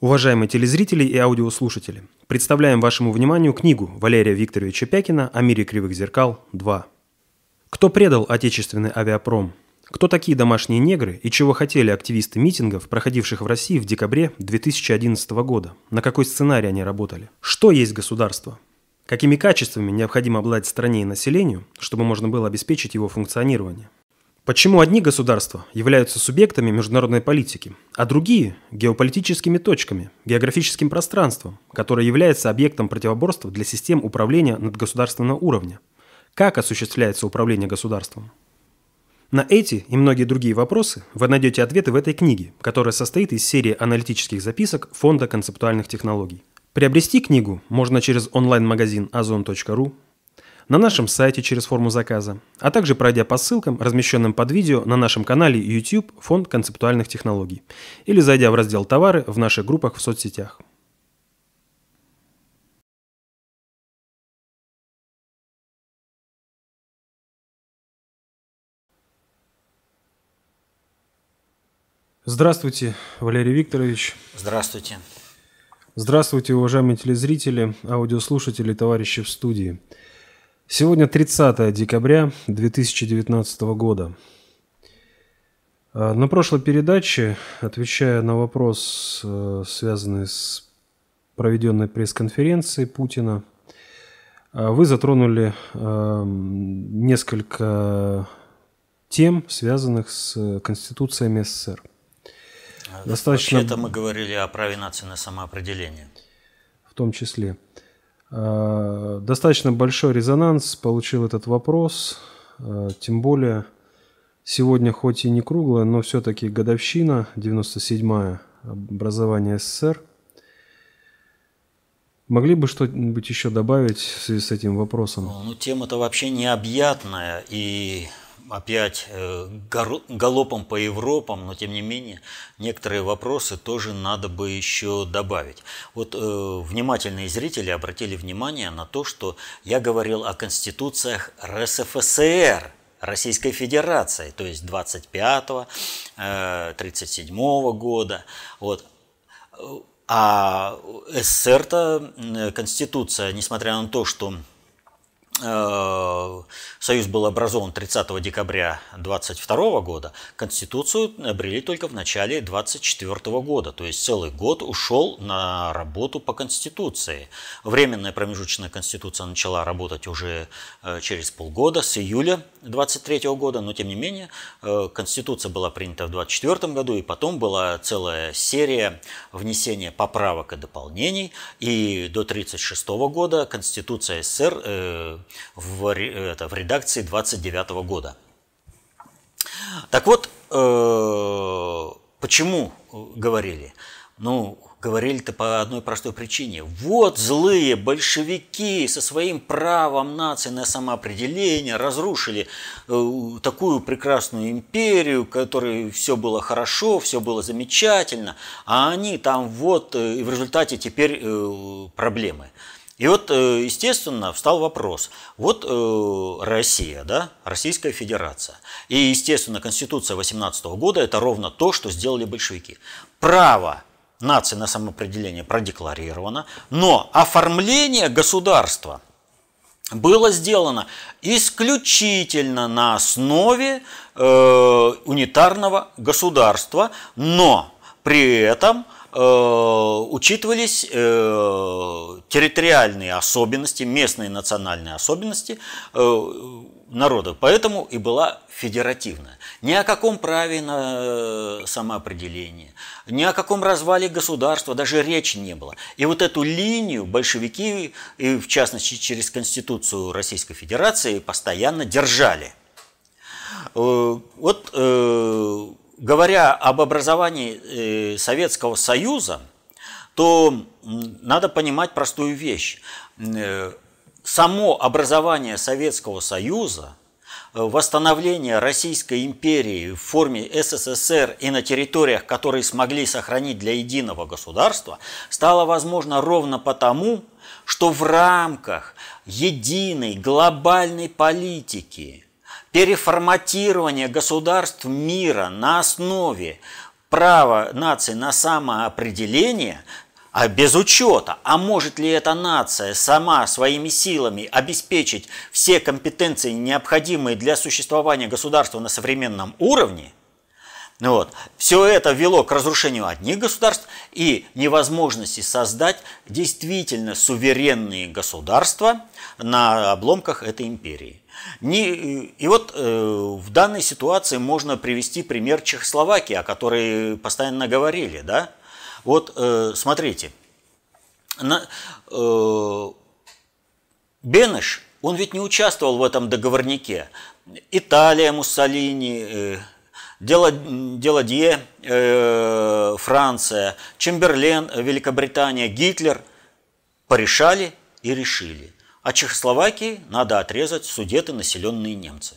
Уважаемые телезрители и аудиослушатели, представляем вашему вниманию книгу Валерия Викторовича Пякина «О мире кривых зеркал 2». Кто предал отечественный авиапром? Кто такие домашние негры и чего хотели активисты митингов, проходивших в России в декабре 2011 года? На какой сценарий они работали? Что есть государство? Какими качествами необходимо обладать стране и населению, чтобы можно было обеспечить его функционирование? Почему одни государства являются субъектами международной политики, а другие – геополитическими точками, географическим пространством, которое является объектом противоборства для систем управления надгосударственного уровня? Как осуществляется управление государством? На эти и многие другие вопросы вы найдете ответы в этой книге, которая состоит из серии аналитических записок Фонда концептуальных технологий. Приобрести книгу можно через онлайн-магазин ozon.ru, на нашем сайте через форму заказа, а также пройдя по ссылкам, размещенным под видео на нашем канале YouTube Фонд концептуальных технологий или зайдя в раздел «Товары» в наших группах в соцсетях. Здравствуйте, Валерий Викторович. Здравствуйте. Здравствуйте, уважаемые телезрители, аудиослушатели, товарищи в студии. Сегодня 30 декабря 2019 года. А, на прошлой передаче, отвечая на вопрос, э, связанный с проведенной пресс-конференцией Путина, а, вы затронули а, несколько тем, связанных с Конституцией СССР. Достаточно... Это мы говорили о праве нации на самоопределение. В том числе. Э, достаточно большой резонанс получил этот вопрос, э, тем более сегодня хоть и не круглая, но все-таки годовщина, 97-я образования СССР. Могли бы что-нибудь еще добавить в связи с этим вопросом? Ну, тема-то вообще необъятная, и опять э, галопом по Европам, но тем не менее некоторые вопросы тоже надо бы еще добавить. Вот э, внимательные зрители обратили внимание на то, что я говорил о конституциях РСФСР, Российской Федерации, то есть 25-го, 37-го года. Вот. А СССР-то конституция, несмотря на то, что Э, Союз был образован 30 декабря 22 года, Конституцию обрели только в начале 24 года, то есть целый год ушел на работу по Конституции. Временная промежуточная Конституция начала работать уже э, через полгода, с июля 23 года, но тем не менее э, Конституция была принята в 24 году, и потом была целая серия внесения поправок и дополнений, и до 36 года Конституция СССР в, это, в редакции 29 года. Так вот, э, почему говорили? Ну, говорили-то по одной простой причине. Вот злые большевики со своим правом нации на самоопределение разрушили э, такую прекрасную империю, в которой все было хорошо, все было замечательно, а они там вот, э, и в результате теперь проблемы. И вот, э, естественно, встал вопрос. Вот э, Россия, да, Российская Федерация. И, естественно, Конституция 18 года – это ровно то, что сделали большевики. Право нации на самоопределение продекларировано, но оформление государства было сделано исключительно на основе э, унитарного государства, но при этом – учитывались э, территориальные особенности, местные национальные особенности э, народа. Поэтому и была федеративная. Ни о каком праве на самоопределение, ни о каком развале государства даже речи не было. И вот эту линию большевики, и в частности через Конституцию Российской Федерации, постоянно держали. Вот говоря об образовании э, Советского Союза, то надо понимать простую вещь. Э, само образование Советского Союза, э, восстановление Российской империи в форме СССР и на территориях, которые смогли сохранить для единого государства, стало возможно ровно потому, что в рамках единой глобальной политики – переформатирование государств мира на основе право нации на самоопределение а без учета, а может ли эта нация сама своими силами обеспечить все компетенции, необходимые для существования государства на современном уровне, вот. Все это вело к разрушению одних государств и невозможности создать действительно суверенные государства на обломках этой империи. И вот э, в данной ситуации можно привести пример Чехословакии, о которой постоянно говорили. Да? Вот э, смотрите, э, Бенеш, он ведь не участвовал в этом договорнике. Италия, Муссолини, Деладье, э, Франция, Чемберлен, Великобритания, Гитлер порешали и решили. А Чехословакии надо отрезать судеты, населенные немцы.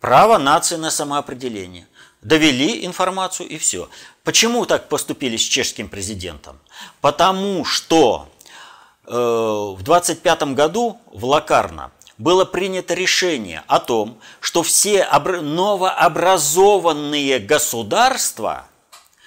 Право нации на самоопределение. Довели информацию и все. Почему так поступили с чешским президентом? Потому что э, в 25 году в Лакарно было принято решение о том, что все новообразованные государства,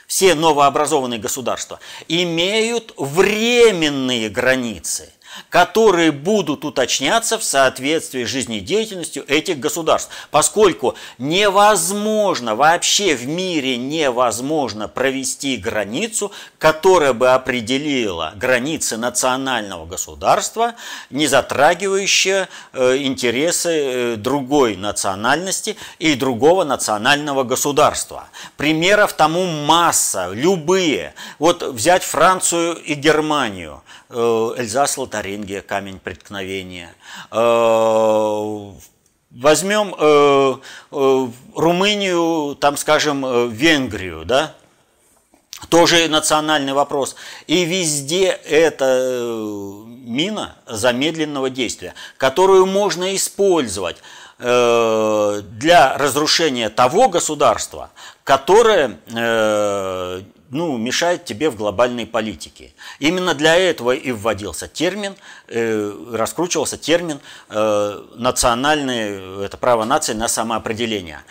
все новообразованные государства имеют временные границы – которые будут уточняться в соответствии с жизнедеятельностью этих государств, поскольку невозможно, вообще в мире невозможно провести границу, которая бы определила границы национального государства, не затрагивающие э, интересы э, другой национальности и другого национального государства. Примеров тому масса, любые. Вот взять Францию и Германию – Э, Лотарингия, камень преткновения. Э, возьмем э, Румынию, там, скажем, Венгрию, да, тоже национальный вопрос. И везде это мина замедленного действия, которую можно использовать для разрушения того государства, которое ну, мешает тебе в глобальной политике. Именно для этого и вводился термин, э, раскручивался термин э, национальное, это право нации на самоопределение.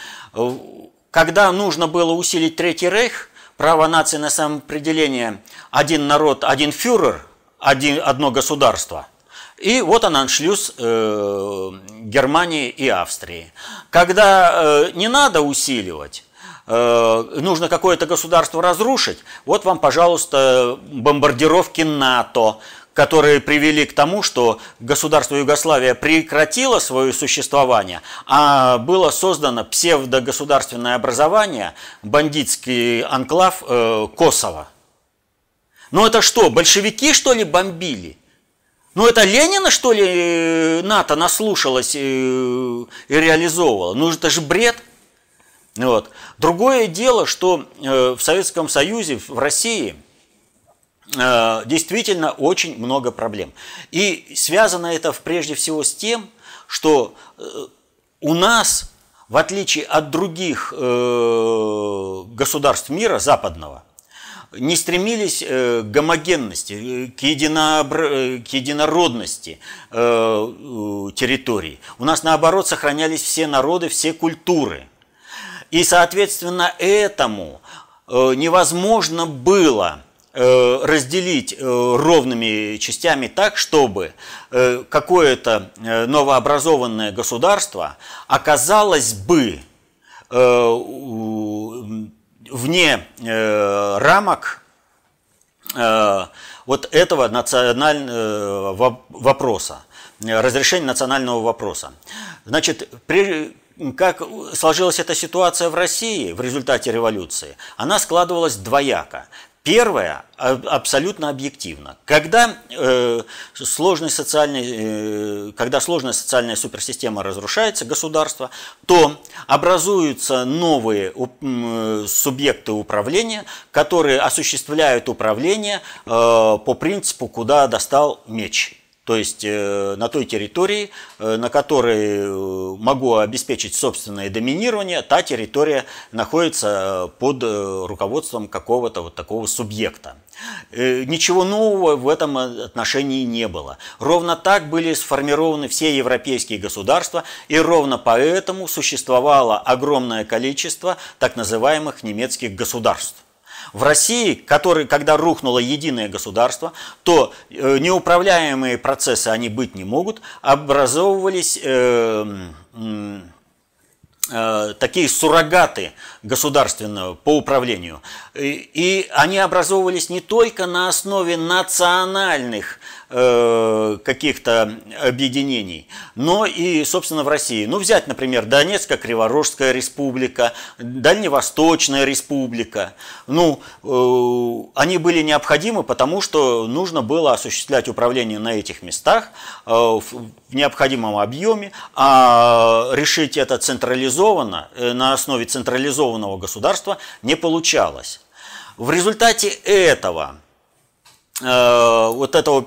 Когда нужно было усилить Третий Рейх, право нации на самоопределение, один народ, один фюрер, один, одно государство – и вот он аншлюз э, Германии и Австрии. Когда э, не надо усиливать, Э, нужно какое-то государство разрушить, вот вам, пожалуйста, бомбардировки НАТО, которые привели к тому, что государство Югославия прекратило свое существование, а было создано псевдогосударственное образование, бандитский анклав э, Косово. Ну это что, большевики что ли бомбили? Ну это Ленина что ли э, НАТО наслушалось и реализовывало? Ну это же бред. Вот. Другое дело, что э, в Советском Союзе, в России э, действительно очень много проблем. И связано это прежде всего с тем, что э, у нас, в отличие от других государств мира западного, не стремились к гомогенности, к, единобр... к единородности территорий. У нас, наоборот, сохранялись все народы, все культуры – и, соответственно, этому э, невозможно было э, разделить э, ровными частями так, чтобы какое-то новообразованное государство оказалось бы вне рамок вот этого национального вопроса, разрешения национального вопроса. Значит, как сложилась эта ситуация в России в результате революции, она складывалась двояко. Первое абсолютно объективно. Когда, э, сложный социальный, э, когда сложная социальная суперсистема разрушается, государство, то образуются новые э, субъекты управления, которые осуществляют управление э, по принципу «куда достал меч». То есть э, на той территории, э, на которой э, могу обеспечить собственное доминирование, та территория находится под руководством какого-то вот такого субъекта. Ничего нового в этом отношении не было. Ровно так были сформированы все европейские государства, и ровно поэтому существовало огромное количество так называемых немецких государств. В России, который, когда рухнуло единое государство, то э, неуправляемые процессы они быть не могут, образовывались э, э, такие суррогаты государственного по управлению. И, и они образовывались не только на основе национальных каких-то объединений, но и, собственно, в России. Ну, взять, например, Донецкая Криворожская республика, Дальневосточная республика. Ну, э, они были необходимы, потому что нужно было осуществлять управление на этих местах э, в необходимом объеме, а решить это централизованно, на основе централизованного государства не получалось. В результате этого Э, вот этого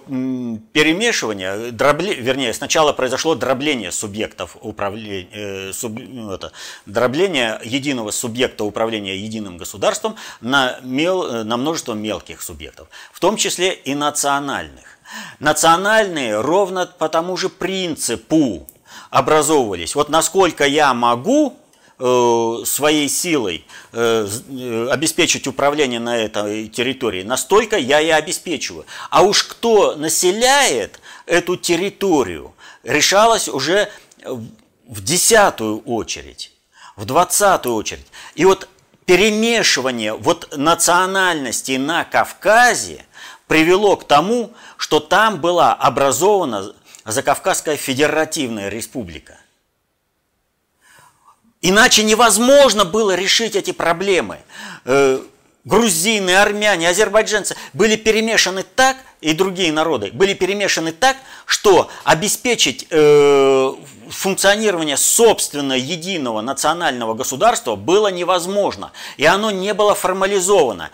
перемешивания, дробле, вернее, сначала произошло дробление субъектов управления, э, суб, ну, это, дробление единого субъекта управления единым государством на, мел, э, на множество мелких субъектов, в том числе и национальных. Национальные ровно по тому же принципу образовывались. Вот насколько я могу Э, своей силой э, э, обеспечить управление на этой территории, настолько я и обеспечиваю. А уж кто населяет эту территорию, решалось уже в десятую очередь, в двадцатую очередь. И вот перемешивание вот национальностей на Кавказе привело к тому, что там была образована Закавказская Федеративная Республика. Иначе невозможно было решить эти проблемы. Э, грузины, армяне, азербайджанцы были перемешаны так, и другие народы, были перемешаны так, что обеспечить э, функционирование собственно единого национального государства было невозможно. И оно не было формализовано.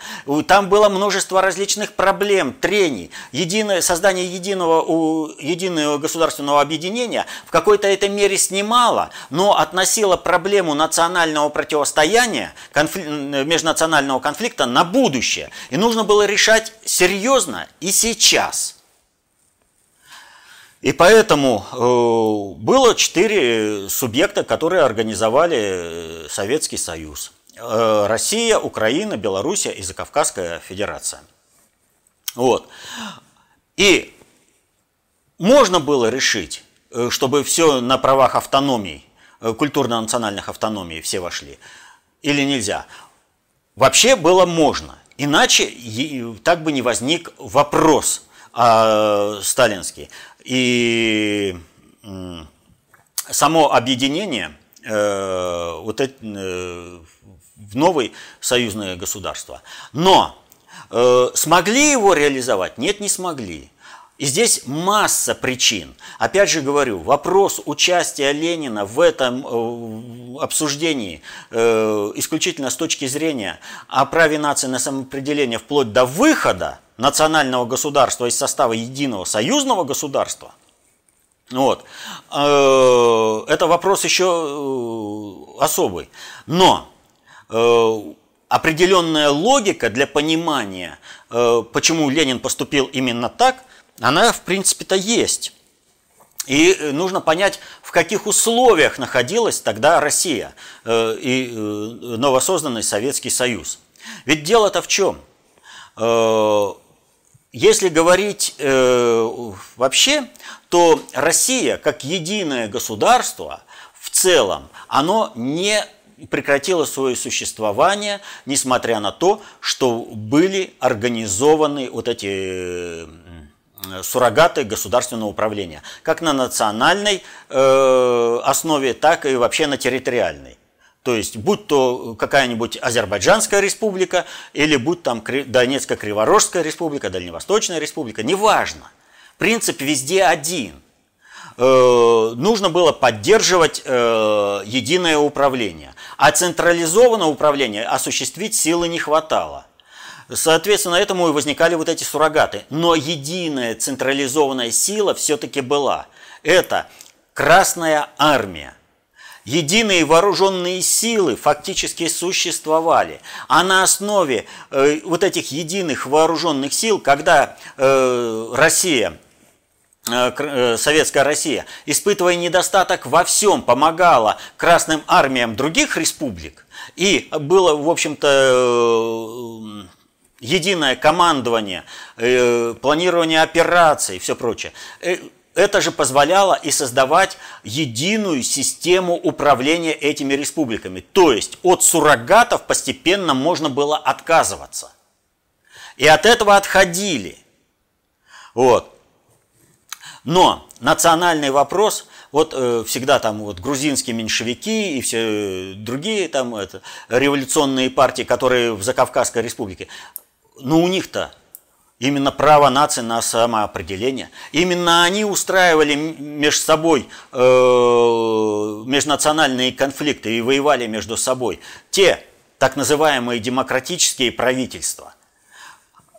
Там было множество различных проблем, трений. Единое, создание единого, единого государственного объединения в какой-то этой мере снимало, но относило проблему национального противостояния, конфли, межнационального конфликта на будущее. И нужно было решать серьезно и сейчас – и поэтому э, было четыре субъекта, которые организовали э, Советский Союз. Э, Россия, Украина, Белоруссия и Закавказская Федерация. Вот. И можно было решить, чтобы все на правах автономии, культурно-национальных автономий все вошли, или нельзя. Вообще было можно. Иначе так бы не возник вопрос а, сталинский. И само объединение э, вот это, э, в новое союзное государство. Но э, смогли его реализовать? Нет, не смогли. И здесь масса причин. Опять же говорю, вопрос участия Ленина в этом э, обсуждении э, исключительно с точки зрения о праве нации на самоопределение вплоть до выхода национального государства из состава единого союзного государства, вот, э, это вопрос еще особый. Но определенная логика для понимания, почему Ленин поступил именно так, она, в принципе-то, есть. И э, нужно понять, в каких условиях находилась тогда Россия э, и э, новосозданный Советский Союз. Ведь дело-то в чем? Если говорить вообще, то Россия как единое государство в целом, оно не прекратило свое существование, несмотря на то, что были организованы вот эти суррогаты государственного управления, как на национальной э, основе, так и вообще на территориальной. То есть, будь то какая-нибудь Азербайджанская республика, или будь там Донецкая Криворожская республика, Дальневосточная республика, неважно. Принцип везде один. Э, нужно было поддерживать э, единое управление. А централизованное управление осуществить силы не хватало. Соответственно, этому и возникали вот эти суррогаты. Но единая централизованная сила все-таки была. Это Красная Армия. Единые вооруженные силы фактически существовали. А на основе э, вот этих единых вооруженных сил, когда э, Россия э, э, Советская Россия, испытывая недостаток во всем, помогала красным армиям других республик, и было, в общем-то, единое командование, э, планирование операций и все прочее. Э, это же позволяло и создавать единую систему управления этими республиками. То есть от суррогатов постепенно можно было отказываться. И от этого отходили. Вот. Но национальный вопрос, вот э, всегда там вот грузинские меньшевики и все другие там это, революционные партии, которые в Закавказской республике, ну у них-то Именно право нации на самоопределение. Именно они устраивали между собой э, межнациональные конфликты и воевали между собой. Те так называемые демократические правительства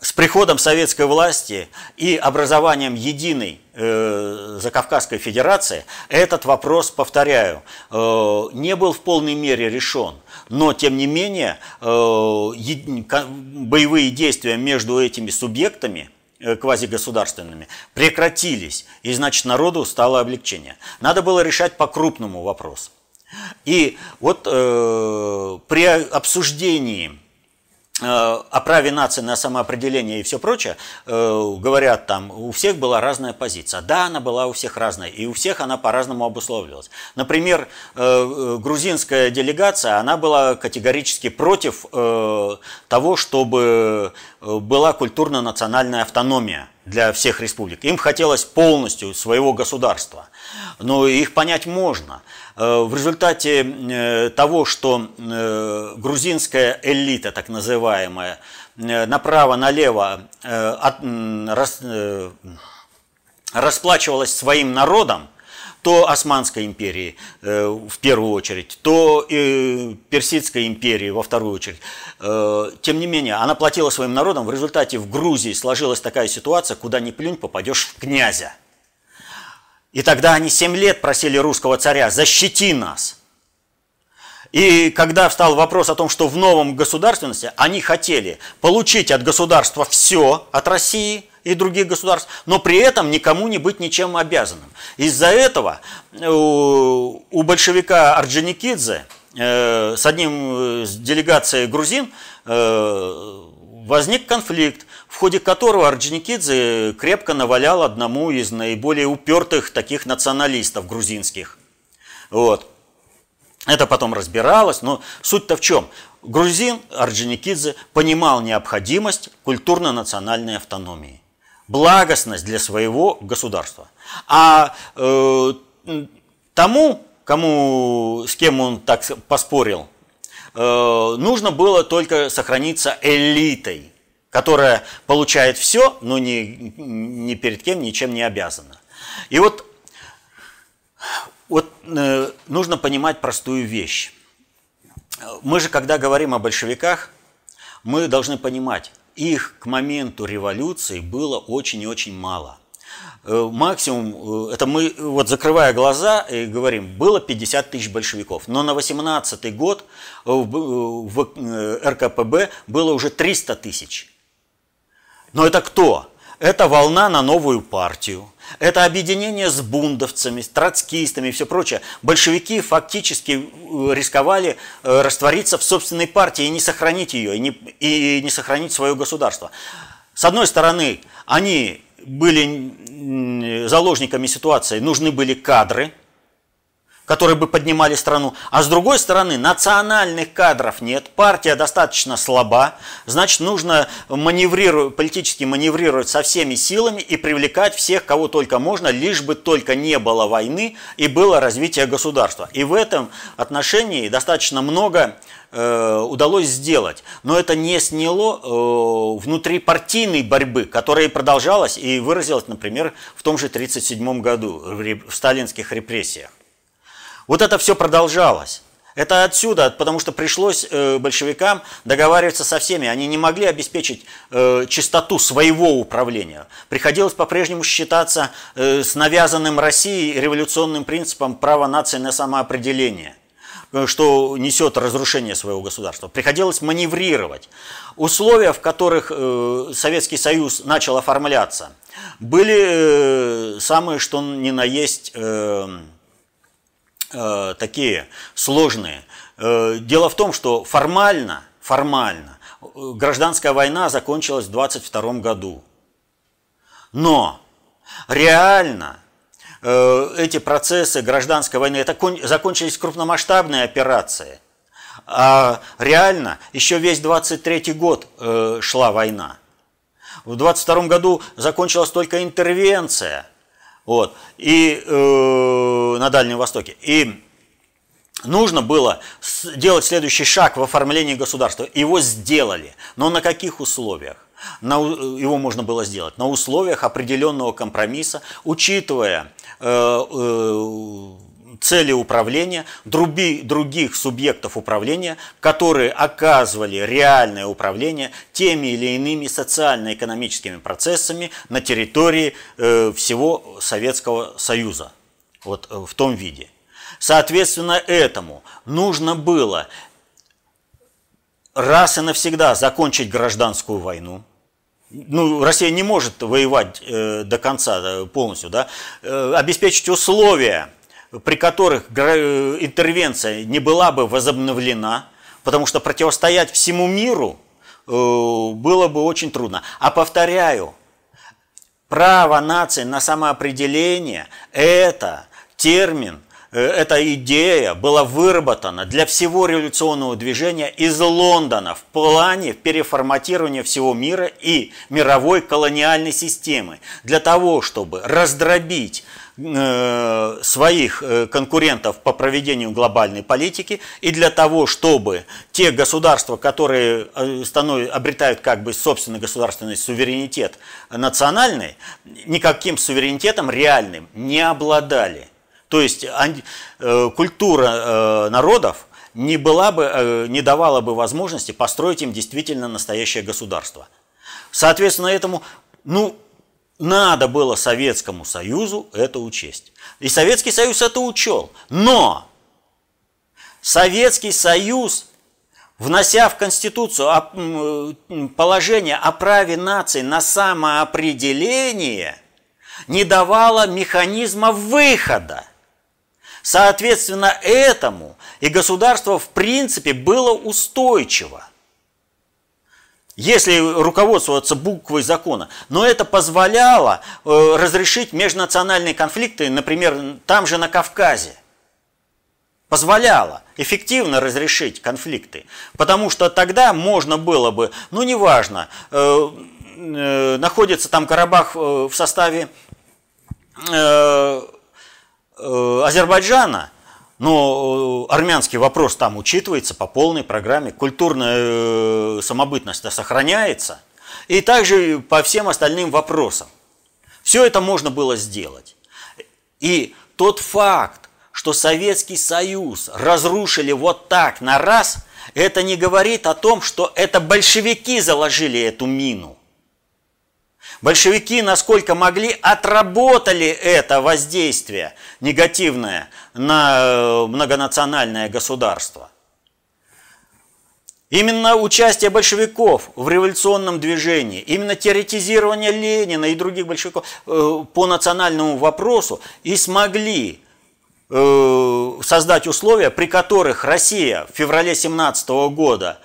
с приходом советской власти и образованием единой э, Закавказской Федерации этот вопрос, повторяю, э, не был в полной мере решен. Но, тем не менее, э, боевые действия между этими субъектами э, квазигосударственными прекратились, и, значит, народу стало облегчение. Надо было решать по крупному вопрос. И вот э, при обсуждении о праве нации на самоопределение и все прочее, э, говорят там, у всех была разная позиция. Да, она была у всех разная, и у всех она по-разному обусловливалась. Например, э, грузинская делегация, она была категорически против того, чтобы была культурно-национальная автономия для всех республик. Им хотелось полностью своего государства. Но их понять можно. Э, в результате э, того, что э, грузинская элита, так называемая, направо-налево расплачивалась своим народом, то Османской империи в первую очередь, то Персидской империи во вторую очередь. Тем не менее, она платила своим народом. В результате в Грузии сложилась такая ситуация, куда ни плюнь, попадешь в князя. И тогда они семь лет просили русского царя, защити нас. И когда встал вопрос о том, что в новом государственности они хотели получить от государства все от России и других государств, но при этом никому не быть ничем обязанным. Из-за этого э, у большевика Орджоникидзе э, с одним из делегацией грузин э, возник конфликт, в ходе которого Орджоникидзе крепко навалял одному из наиболее упертых таких националистов грузинских. Вот. Это потом разбиралось, но суть-то в чем? Грузин Орджоникидзе понимал необходимость культурно-национальной автономии, благостность для своего государства. А э, тому, кому, с кем он так поспорил, э, нужно было только сохраниться элитой, которая получает все, но ни, ни перед кем ничем не обязана. И вот, вот э, нужно понимать простую вещь. Мы же, когда говорим о большевиках, мы должны понимать, их к моменту революции было очень и очень мало. Э, максимум, э, это мы, вот закрывая глаза и говорим, было 50 тысяч большевиков, но на 18 год в РКПБ было уже 300 тысяч. Но это кто? Это волна на новую партию. Это объединение с бундовцами, с троцкистами и все прочее. Большевики фактически э, рисковали э, раствориться в собственной партии и не сохранить ее, и не, и не сохранить свое государство. С одной стороны, они были заложниками ситуации, нужны были кадры – которые бы поднимали страну. А с другой стороны, национальных кадров нет, партия достаточно слаба, значит, нужно маневрировать, политически маневрировать со всеми силами и привлекать всех, кого только можно, лишь бы только не было войны и было развитие государства. И в этом отношении достаточно много э, удалось сделать. Но это не сняло э, внутрипартийной борьбы, которая продолжалась и выразилась, например, в том же 1937 году в сталинских репрессиях. Вот это все продолжалось. Это отсюда, потому что пришлось э, большевикам договариваться со всеми. Они не могли обеспечить э, чистоту своего управления. Приходилось по-прежнему считаться э, с навязанным Россией революционным принципом права нации на самоопределение что несет разрушение своего государства. Приходилось маневрировать. Условия, в которых Советский Союз начал оформляться, были самые, что ни на есть, Э, такие сложные. Э, дело в том, что формально, формально гражданская война закончилась в 22 году. Но реально э, эти процессы гражданской войны это закончились крупномасштабные операции. А реально еще весь 23 год э, шла война. В 22 году закончилась только интервенция вот, и, э, на Дальнем Востоке. И нужно было сделать следующий шаг в оформлении государства. Его сделали. Но на каких условиях? На, его можно было сделать на условиях определенного компромисса, учитывая э, э, цели управления, други, других субъектов управления, которые оказывали реальное управление теми или иными социально-экономическими процессами на территории э, всего Советского Союза. Вот э, в том виде. Соответственно, этому нужно было раз и навсегда закончить гражданскую войну. Ну, Россия не может воевать э, до конца э, полностью, да, э, обеспечить условия, при которых э, интервенция не была бы возобновлена, потому что противостоять всему миру э, было бы очень трудно. А повторяю, право нации на самоопределение – это термин, Э, эта идея была выработана для всего революционного движения из Лондона в плане переформатирования всего мира и мировой колониальной системы, для того, чтобы раздробить своих э, конкурентов по проведению глобальной политики и для того, чтобы те государства, которые становятся, обретают как бы собственный государственный суверенитет национальный, никаким суверенитетом реальным не обладали. То есть э, культура э, народов не, была бы, э, не давала бы возможности построить им действительно настоящее государство. Соответственно, этому, ну, надо было Советскому Союзу это учесть. И Советский Союз это учел. Но Советский Союз, внося в Конституцию положение о праве нации на самоопределение, не давало механизма выхода. Соответственно, этому и государство в принципе было устойчиво, если руководствоваться буквой закона. Но это позволяло э, разрешить межнациональные конфликты, например, там же на Кавказе. Позволяло эффективно разрешить конфликты. Потому что тогда можно было бы, ну неважно, э, э, находится там Карабах в составе Азербайджана, но э, армянский вопрос там учитывается по полной программе, культурная э, самобытность сохраняется, и также по всем остальным вопросам. Все это можно было сделать. И тот факт, что Советский Союз разрушили вот так на раз, это не говорит о том, что это большевики заложили эту мину. Большевики, насколько могли, отработали это воздействие негативное на э, многонациональное государство. Именно участие большевиков в революционном движении, именно теоретизирование Ленина и других большевиков э, по национальному вопросу и смогли э, создать условия, при которых Россия в феврале 17 года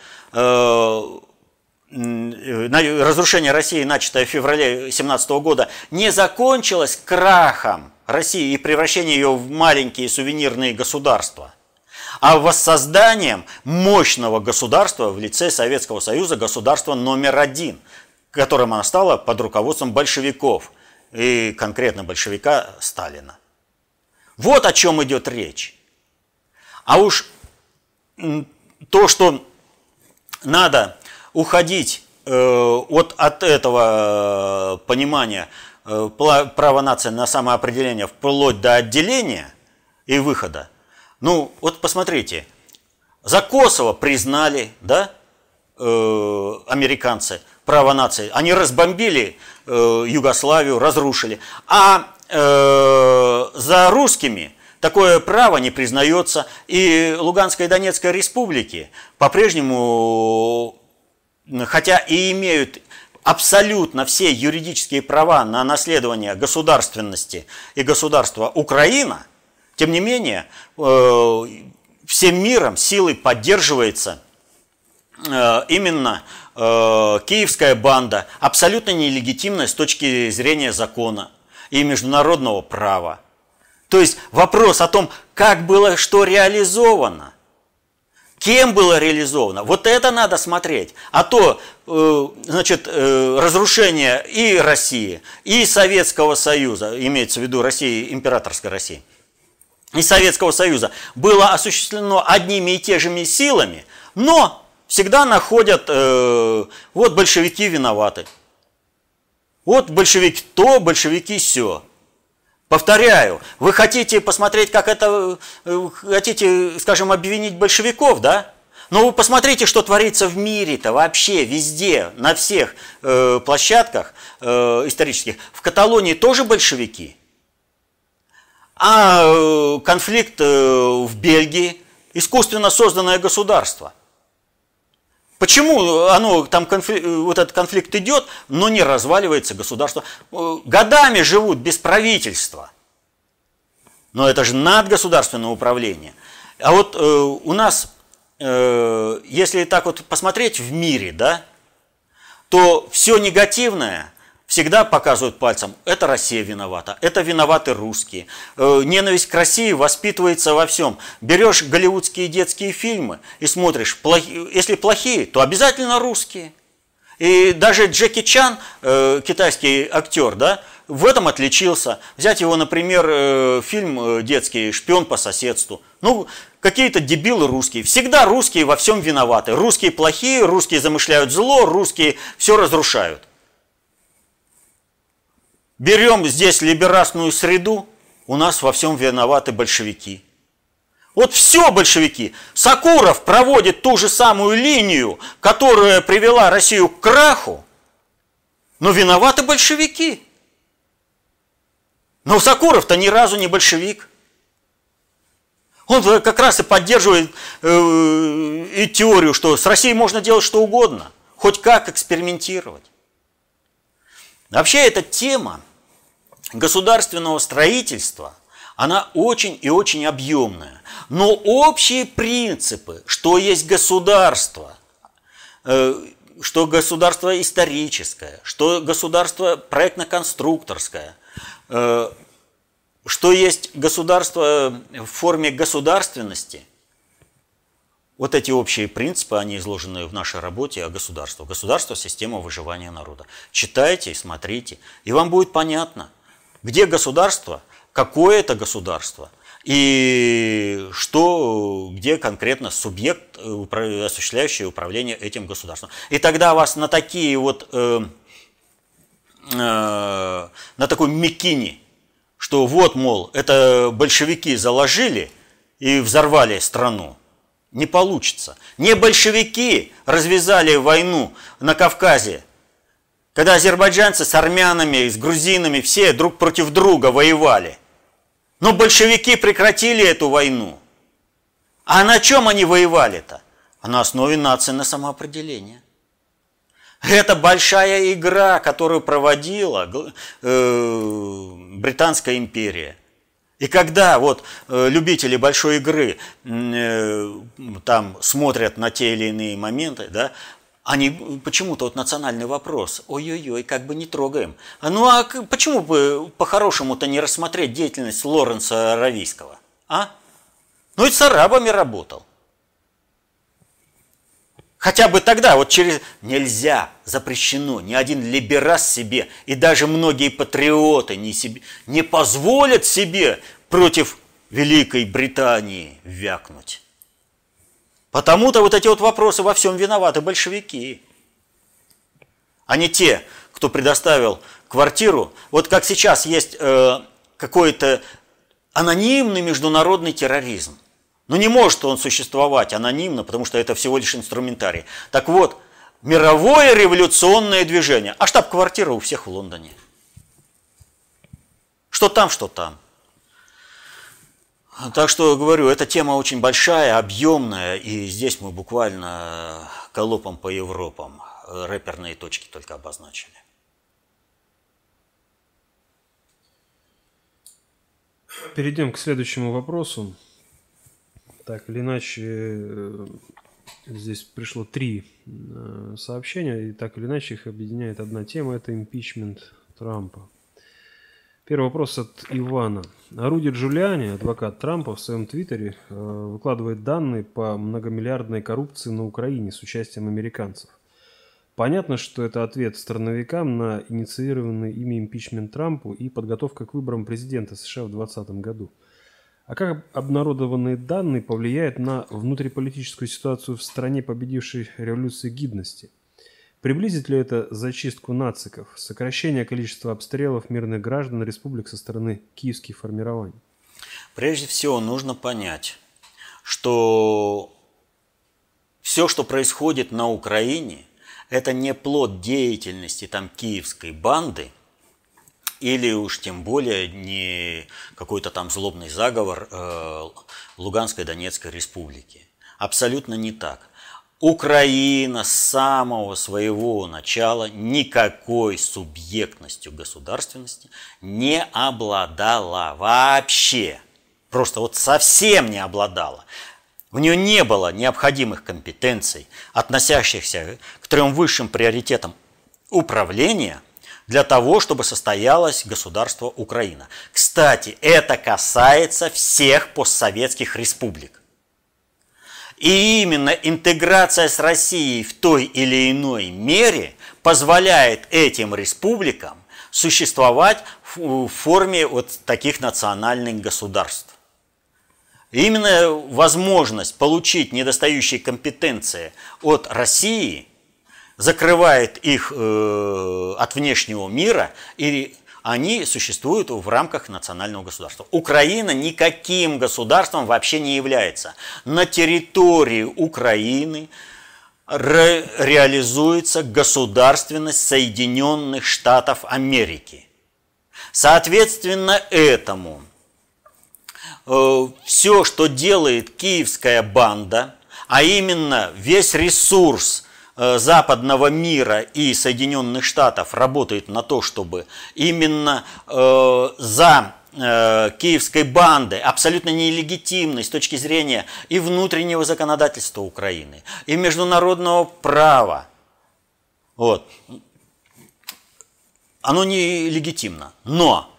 разрушение России, начатое в феврале 2017 года, не закончилось крахом России и превращением ее в маленькие сувенирные государства, а воссозданием мощного государства в лице Советского Союза, государства номер один, которым она стала под руководством большевиков, и конкретно большевика Сталина. Вот о чем идет речь. А уж то, что надо уходить э, от, от этого э, понимания э, права нации на самоопределение вплоть до отделения и выхода. Ну, вот посмотрите, за Косово признали, да, американцы право нации. Они разбомбили Югославию, разрушили. А за русскими такое право не признается. И Луганская и Донецкая республики по-прежнему хотя и имеют абсолютно все юридические права на наследование государственности и государства Украина, тем не менее, э, всем миром силой поддерживается э, именно э, киевская банда, абсолютно нелегитимная с точки зрения закона и международного права. То есть вопрос о том, как было что реализовано, кем было реализовано, вот это надо смотреть. А то, э, значит, э, разрушение и России, и Советского Союза, имеется в виду России, императорской России, и Советского Союза, было осуществлено одними и теми же силами, но всегда находят, э, вот большевики виноваты. Вот большевики то, большевики все. Повторяю, вы хотите посмотреть, как это, э, хотите, скажем, обвинить большевиков, да? Но вы посмотрите, что творится в мире-то вообще, везде, на всех э, площадках э, исторических. В Каталонии тоже большевики. А э, конфликт э, в Бельгии, искусственно созданное государство. Почему оно, там конфликт, вот этот конфликт идет, но не разваливается государство? Э, годами живут без правительства. Но это же надгосударственное управление. А вот э, у нас, э, если так вот посмотреть в мире, да, то все негативное всегда показывают пальцем, это Россия виновата, это виноваты русские. Э, ненависть к России воспитывается во всем. Берешь голливудские детские фильмы и смотришь, если плохие, то обязательно русские. И даже Джеки Чан, э, китайский актер, да, в этом отличился. Взять его, например, э, фильм детский «Шпион по соседству». Ну, какие-то дебилы русские. Всегда русские во всем виноваты. Русские плохие, русские замышляют зло, русские все разрушают. Берем здесь либерасную среду, у нас во всем виноваты большевики. Вот все большевики. Сакуров проводит ту же самую линию, которая привела Россию к краху, но виноваты большевики. Но Сакуров-то ни разу не большевик. Он как раз и поддерживает э, и теорию, что с Россией можно делать что угодно, хоть как экспериментировать. Вообще эта тема государственного строительства, она очень и очень объемная. Но общие принципы, что есть государство, э, что государство историческое, что государство проектно-конструкторское, э, что есть государство в форме государственности – вот эти общие принципы, они изложены в нашей работе о государстве. Государство – система выживания народа. Читайте и смотрите, и вам будет понятно, где государство, какое это государство, и что, где конкретно субъект, осуществляющий управление этим государством. И тогда вас на такие вот, э, э, на такой микини, что вот, мол, это большевики заложили и взорвали страну, не получится. Не большевики развязали войну на Кавказе, когда азербайджанцы с армянами, с грузинами все друг против друга воевали. Но большевики прекратили эту войну. А на чем они воевали-то? На основе нации на самоопределение. Это большая игра, которую проводила э, Британская империя – и когда вот э, любители большой игры э, там смотрят на те или иные моменты, да, они почему-то вот национальный вопрос, ой-ой-ой, как бы не трогаем. А ну а почему бы по-хорошему-то не рассмотреть деятельность Лоренса Равийского? А? Ну ведь с арабами работал. Хотя бы тогда, вот через... Нельзя, запрещено, ни один либерас себе, и даже многие патриоты не, себе, не позволят себе против Великой Британии вякнуть. Потому-то вот эти вот вопросы во всем виноваты большевики, а не те, кто предоставил квартиру. Вот как сейчас есть э, какой-то анонимный международный терроризм. Но не может он существовать анонимно, потому что это всего лишь инструментарий. Так вот, мировое революционное движение. А штаб-квартира у всех в Лондоне. Что там, что там. Так что, говорю, эта тема очень большая, объемная, и здесь мы буквально колопом по Европам рэперные точки только обозначили. Перейдем к следующему вопросу так или иначе, э, Здесь пришло три э, сообщения, и так или иначе их объединяет одна тема – это импичмент Трампа. Первый вопрос от Ивана. Руди Джулиани, адвокат Трампа, в своем твиттере э, выкладывает данные по многомиллиардной коррупции на Украине с участием американцев. Понятно, что это ответ страновикам на инициированный ими импичмент Трампу и подготовка к выборам президента США в 2020 году – а как обнародованные данные повлияют на внутриполитическую ситуацию в стране, победившей революции гидности? Приблизит ли это зачистку нациков, сокращение количества обстрелов мирных граждан республик со стороны киевских формирований? Прежде всего нужно понять, что все, что происходит на Украине, это не плод деятельности там киевской банды – или уж тем более не какой-то там злобный заговор э, Луганской Донецкой республики. Абсолютно не так. Украина с самого своего начала никакой субъектностью государственности не обладала вообще. Просто вот совсем не обладала. У нее не было необходимых компетенций, относящихся к трем высшим приоритетам управления – для того, чтобы состоялось государство Украина. Кстати, это касается всех постсоветских республик. И именно интеграция с Россией в той или иной мере позволяет этим республикам существовать в форме вот таких национальных государств. Именно возможность получить недостающие компетенции от России – закрывает их э, от внешнего мира, и они существуют в рамках национального государства. Украина никаким государством вообще не является. На территории Украины ре реализуется государственность Соединенных Штатов Америки. Соответственно этому э, все, что делает киевская банда, а именно весь ресурс западного мира и Соединенных Штатов работает на то, чтобы именно э, за э, киевской банды, абсолютно нелегитимной с точки зрения и внутреннего законодательства Украины, и международного права. Вот. Оно нелегитимно, но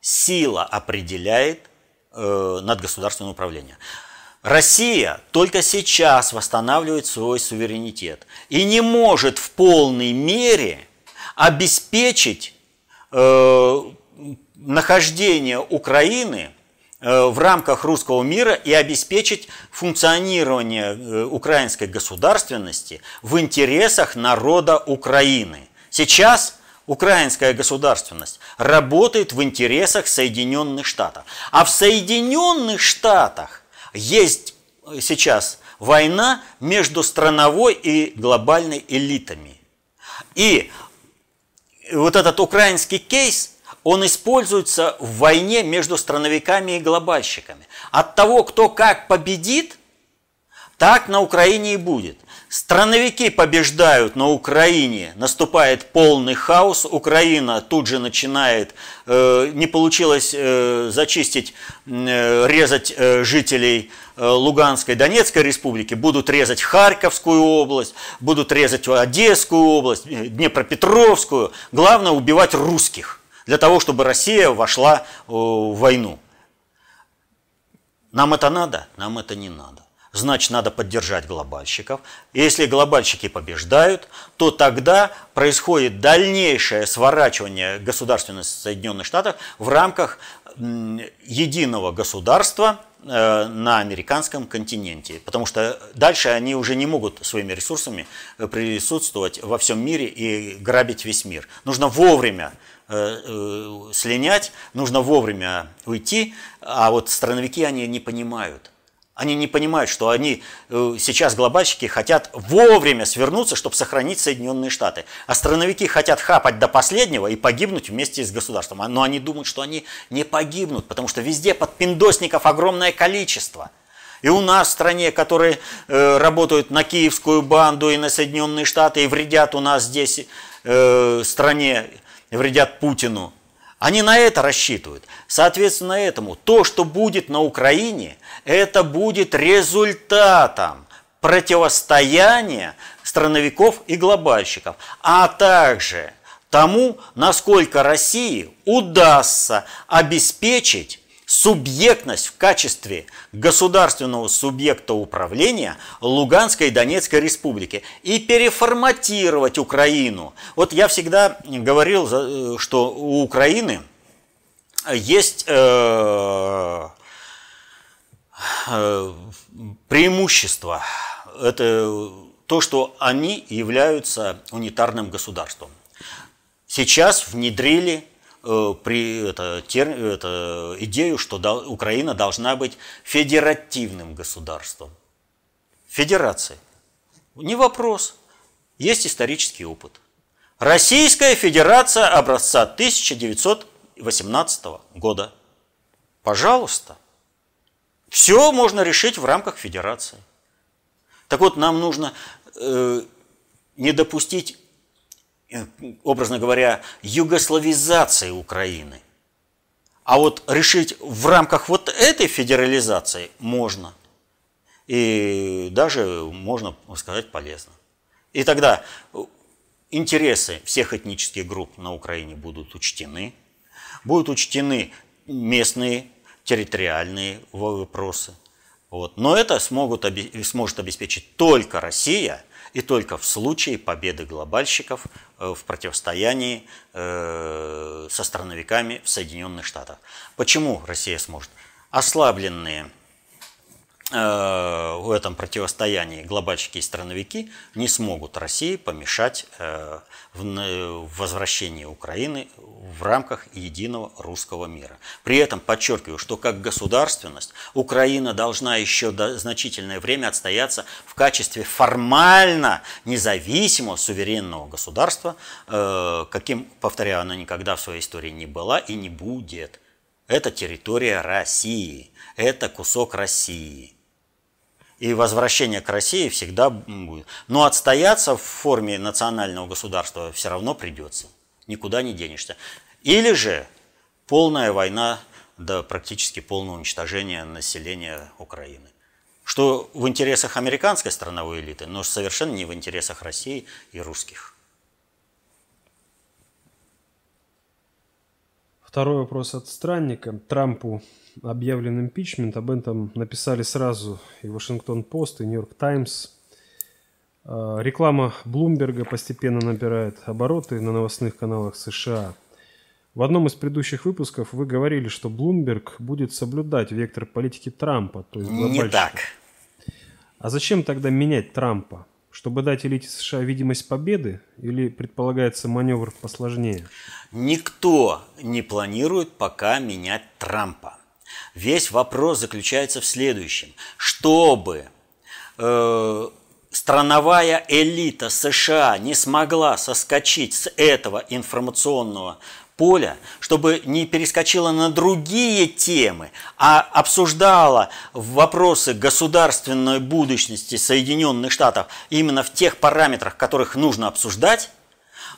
сила определяет э, надгосударственное управление. Россия только сейчас восстанавливает свой суверенитет и не может в полной мере обеспечить э, нахождение Украины э, в рамках русского мира и обеспечить функционирование э, украинской государственности в интересах народа Украины. Сейчас украинская государственность работает в интересах Соединенных Штатов. А в Соединенных Штатах есть сейчас война между страновой и глобальной элитами. И вот этот украинский кейс, он используется в войне между страновиками и глобальщиками. От того, кто как победит, так на Украине и будет. Страновики побеждают на Украине, наступает полный хаос, Украина тут же начинает, э, не получилось э, зачистить, э, резать э, жителей э, Луганской, Донецкой республики, будут резать Харьковскую область, будут резать Одесскую область, э, Днепропетровскую. Главное убивать русских, для того, чтобы Россия вошла э, в войну. Нам это надо? Нам это не надо значит надо поддержать глобальщиков. Если глобальщики побеждают, то тогда происходит дальнейшее сворачивание государственности Соединенных Штатов в рамках единого государства э, на американском континенте. Потому что дальше они уже не могут своими ресурсами э, присутствовать во всем мире и грабить весь мир. Нужно вовремя э, слинять, нужно вовремя уйти, а вот страновики они не понимают. Они не понимают, что они э, сейчас глобальщики хотят вовремя свернуться, чтобы сохранить Соединенные Штаты. А страновики хотят хапать до последнего и погибнуть вместе с государством. Но они думают, что они не погибнут, потому что везде подпиндосников огромное количество. И у нас в стране, которые э, работают на киевскую банду и на Соединенные Штаты и вредят у нас здесь э, стране, вредят Путину. Они на это рассчитывают. Соответственно этому, то, что будет на Украине, это будет результатом противостояния страновиков и глобальщиков, а также тому, насколько России удастся обеспечить субъектность в качестве государственного субъекта управления Луганской и Донецкой республики и переформатировать Украину. Вот я всегда говорил, э, что у Украины есть э, э, преимущество. Это то, что они являются унитарным государством. Сейчас внедрили Э, при это, тер, это, идею, что до, Украина должна быть федеративным государством. Федерацией. Не вопрос. Есть исторический опыт. Российская Федерация образца 1918 года. Пожалуйста. Все можно решить в рамках Федерации. Так вот, нам нужно э, не допустить образно говоря, югославизации Украины. А вот решить в рамках вот этой федерализации можно. И даже, можно сказать, полезно. И тогда интересы всех этнических групп на Украине будут учтены. Будут учтены местные территориальные вопросы. Вот. Но это смогут, сможет обеспечить только Россия – и только в случае победы глобальщиков э, в противостоянии э, со страновиками в Соединенных Штатах. Почему Россия сможет? Ослабленные в этом противостоянии глобальщики и страновики не смогут России помешать э, в возвращении Украины в рамках единого русского мира. При этом подчеркиваю, что как государственность Украина должна еще значительное время отстояться в качестве формально независимого суверенного государства, э, каким, повторяю, она никогда в своей истории не была и не будет. Это территория России, это кусок России и возвращение к России всегда будет. Но отстояться в форме национального государства все равно придется. Никуда не денешься. Или же полная война до практически полного уничтожения населения Украины. Что в интересах американской страновой элиты, но совершенно не в интересах России и русских. Второй вопрос от странника. Трампу объявлен импичмент. Об этом написали сразу и Вашингтон-Пост, и Нью-Йорк Таймс. А, реклама Блумберга постепенно набирает обороты на новостных каналах США. В одном из предыдущих выпусков вы говорили, что Блумберг будет соблюдать вектор политики Трампа, то есть Не так. А зачем тогда менять Трампа? Чтобы дать элите США видимость победы или предполагается маневр посложнее? Никто не планирует пока менять Трампа. Весь вопрос заключается в следующем. Чтобы э, страновая элита США не смогла соскочить с этого информационного поля, чтобы не перескочила на другие темы, а обсуждала вопросы государственной будущности Соединенных Штатов именно в тех параметрах, которых нужно обсуждать,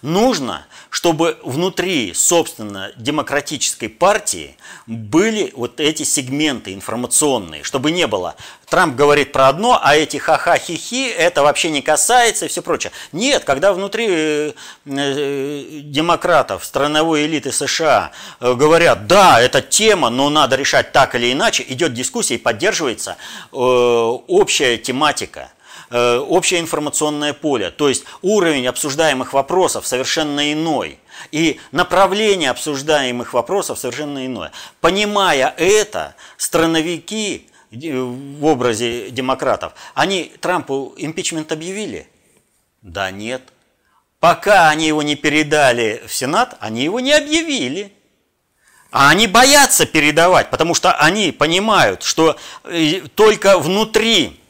нужно, чтобы внутри, собственно, демократической партии были вот эти сегменты информационные, чтобы не было. Трамп говорит про одно, а эти ха-ха-хи-хи, это вообще не касается и все прочее. Нет, когда внутри э, э, демократов, страновой элиты США э, говорят, да, это тема, но надо решать так или иначе, идет дискуссия и поддерживается общая тематика – общее информационное поле, то есть уровень обсуждаемых вопросов совершенно иной. И направление обсуждаемых вопросов совершенно иное. Понимая это, страновики э, в образе демократов, они Трампу импичмент объявили? Да нет. Пока они его не передали в Сенат, они его не объявили. А они боятся передавать, потому что они понимают, что э, только внутри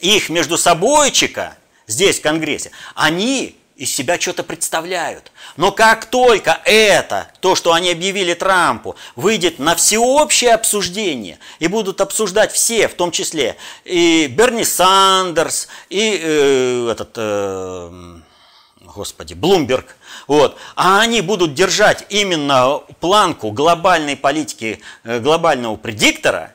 их между собойчика здесь, в Конгрессе, они из себя что-то представляют. Но как только это, то, что они объявили Трампу, выйдет на всеобщее обсуждение, и будут обсуждать все, в том числе и Берни Сандерс, и э, этот, э, господи, Блумберг, вот, а они будут держать именно планку глобальной политики, э, глобального предиктора,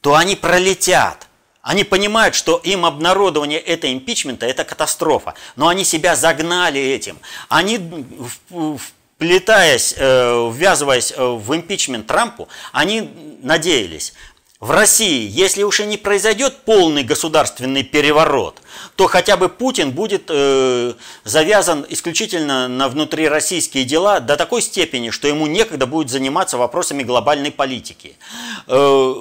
то они пролетят. Они понимают, что им обнародование этого импичмента – это катастрофа. Но они себя загнали этим. Они, вплетаясь, э, ввязываясь э, в импичмент Трампу, они надеялись, в России, если уж и не произойдет полный государственный переворот, то хотя бы Путин будет э, завязан исключительно на внутрироссийские дела до такой степени, что ему некогда будет заниматься вопросами глобальной политики. Э,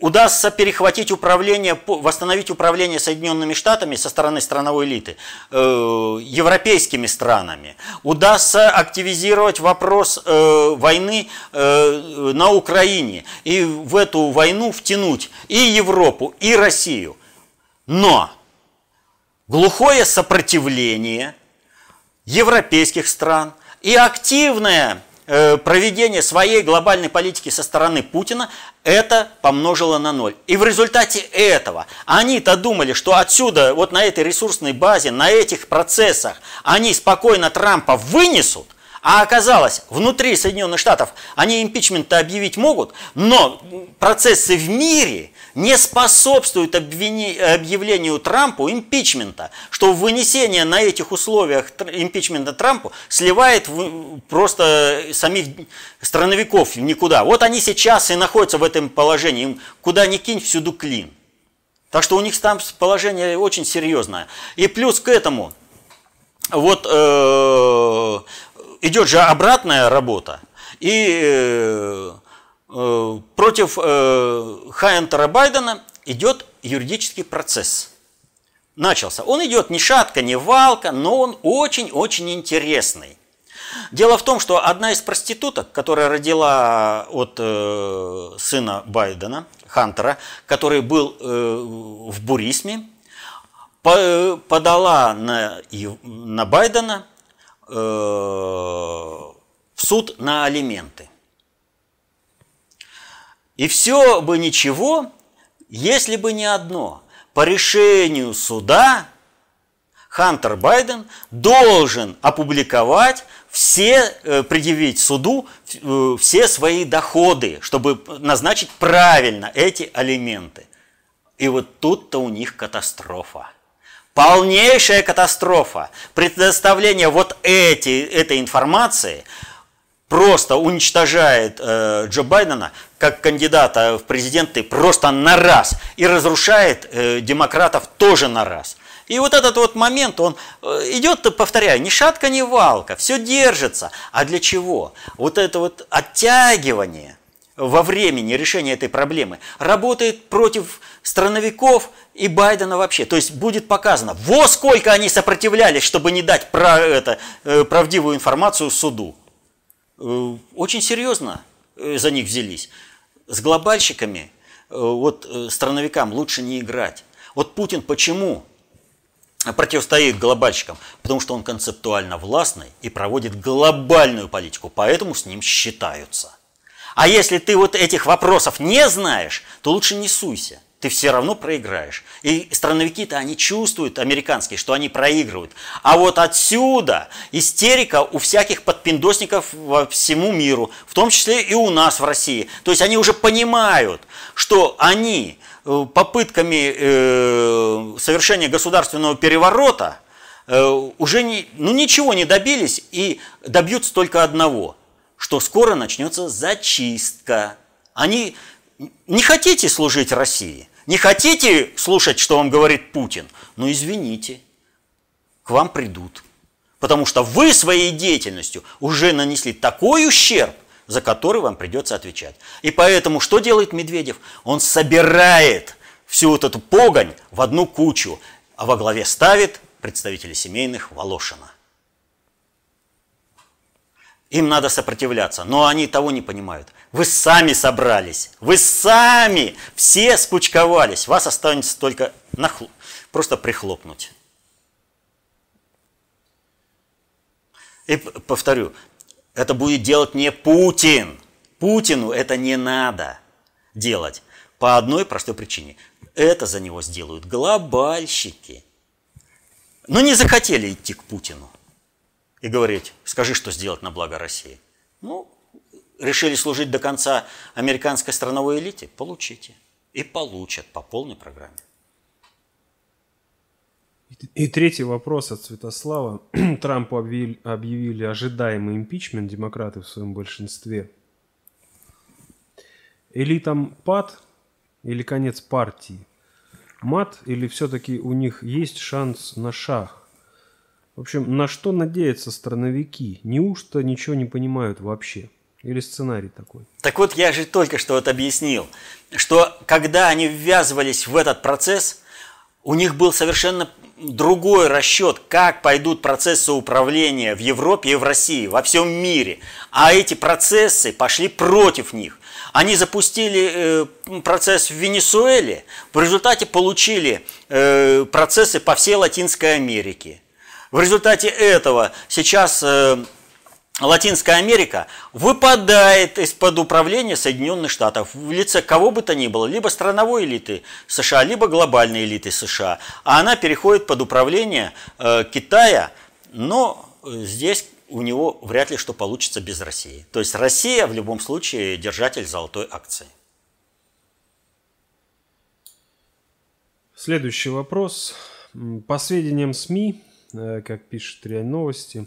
удастся перехватить управление, восстановить управление Соединенными Штатами со стороны страновой элиты, э, европейскими странами. Удастся активизировать вопрос э, войны э, на Украине и в эту войну втянуть и Европу, и Россию. Но глухое сопротивление европейских стран и активное проведение своей глобальной политики со стороны Путина это помножило на ноль. И в результате этого они-то думали, что отсюда, вот на этой ресурсной базе, на этих процессах, они спокойно Трампа вынесут, а оказалось, внутри Соединенных Штатов они импичмент объявить могут, но процессы в мире не способствуют объявлению Трампу импичмента, что вынесение на этих условиях импичмента Трампу сливает просто самих страновиков никуда. Вот они сейчас и находятся в этом положении, им куда ни кинь, всюду клин. Так что у них там положение очень серьезное. И плюс к этому, вот э, идет же обратная работа, и э, против э, Хайнтера Байдена идет юридический процесс. Начался. Он идет ни шатка, ни валка, но он очень-очень интересный. Дело в том, что одна из проституток, которая родила от э, сына Байдена, Хантера, который был э, в Бурисме, по, подала на, на Байдена Э, в суд на алименты. И все бы ничего, если бы не одно. По решению суда Хантер Байден должен опубликовать все, э, предъявить суду э, все свои доходы, чтобы назначить правильно эти алименты. И вот тут-то у них катастрофа. Полнейшая катастрофа. Предоставление вот эти, этой информации просто уничтожает э, Джо Байдена как кандидата в президенты просто на раз и разрушает э, демократов тоже на раз. И вот этот вот момент, он э, идет, повторяю, ни шатка, ни валка, все держится. А для чего? Вот это вот оттягивание во времени решения этой проблемы работает против страновиков и Байдена вообще. То есть будет показано, во сколько они сопротивлялись, чтобы не дать про это, э, правдивую информацию суду. Э, очень серьезно э, за них взялись. С глобальщиками, вот страновикам лучше не играть. Вот Путин почему противостоит глобальщикам? Потому что он концептуально властный и проводит глобальную политику, поэтому с ним считаются. А если ты вот этих вопросов не знаешь, то лучше не суйся. Ты все равно проиграешь. И страновики-то они чувствуют, американские, что они проигрывают. А вот отсюда истерика у всяких подпиндосников во всему миру, в том числе и у нас в России. То есть они уже понимают, что они э, попытками э, совершения государственного переворота э, уже не, ну, ничего не добились и добьются только одного – что скоро начнется зачистка. Они не хотите служить России, не хотите слушать, что вам говорит Путин, ну извините, к вам придут. Потому что вы своей деятельностью уже нанесли такой ущерб, за который вам придется отвечать. И поэтому что делает Медведев? Он собирает всю вот эту погонь в одну кучу, а во главе ставит представителей семейных Волошина. Им надо сопротивляться, но они того не понимают. Вы сами собрались, вы сами все скучковались, вас останется только нахл... просто прихлопнуть. И повторю, это будет делать не Путин. Путину это не надо делать по одной простой причине. Это за него сделают глобальщики. Но не захотели идти к Путину и говорить, скажи, что сделать на благо России. Ну, решили служить до конца американской страновой элите, получите. и получат по полной программе. И третий вопрос от Святослава. Трампу объявили, ожидаемый импичмент демократы в своем большинстве. Элитам пад или конец партии? Мат или все-таки у них есть шанс на шаг? В общем, на что надеются страновики? Неужто ничего не понимают вообще? Или сценарий такой? Так вот, я же только что вот объяснил, что когда они ввязывались в этот процесс, у них был совершенно другой расчет, как пойдут процессы управления в Европе и в России, во всем мире. А эти процессы пошли против них. Они запустили э, процесс в Венесуэле, в результате получили э, процессы по всей Латинской Америке. В результате этого сейчас э, Латинская Америка выпадает из-под управления Соединенных Штатов в лице кого бы то ни было, либо страновой элиты США, либо глобальной элиты США. А она переходит под управление э, Китая, но здесь у него вряд ли что получится без России. То есть Россия в любом случае держатель золотой акции. Следующий вопрос. По сведениям СМИ, Э, как пишет РИА Новости.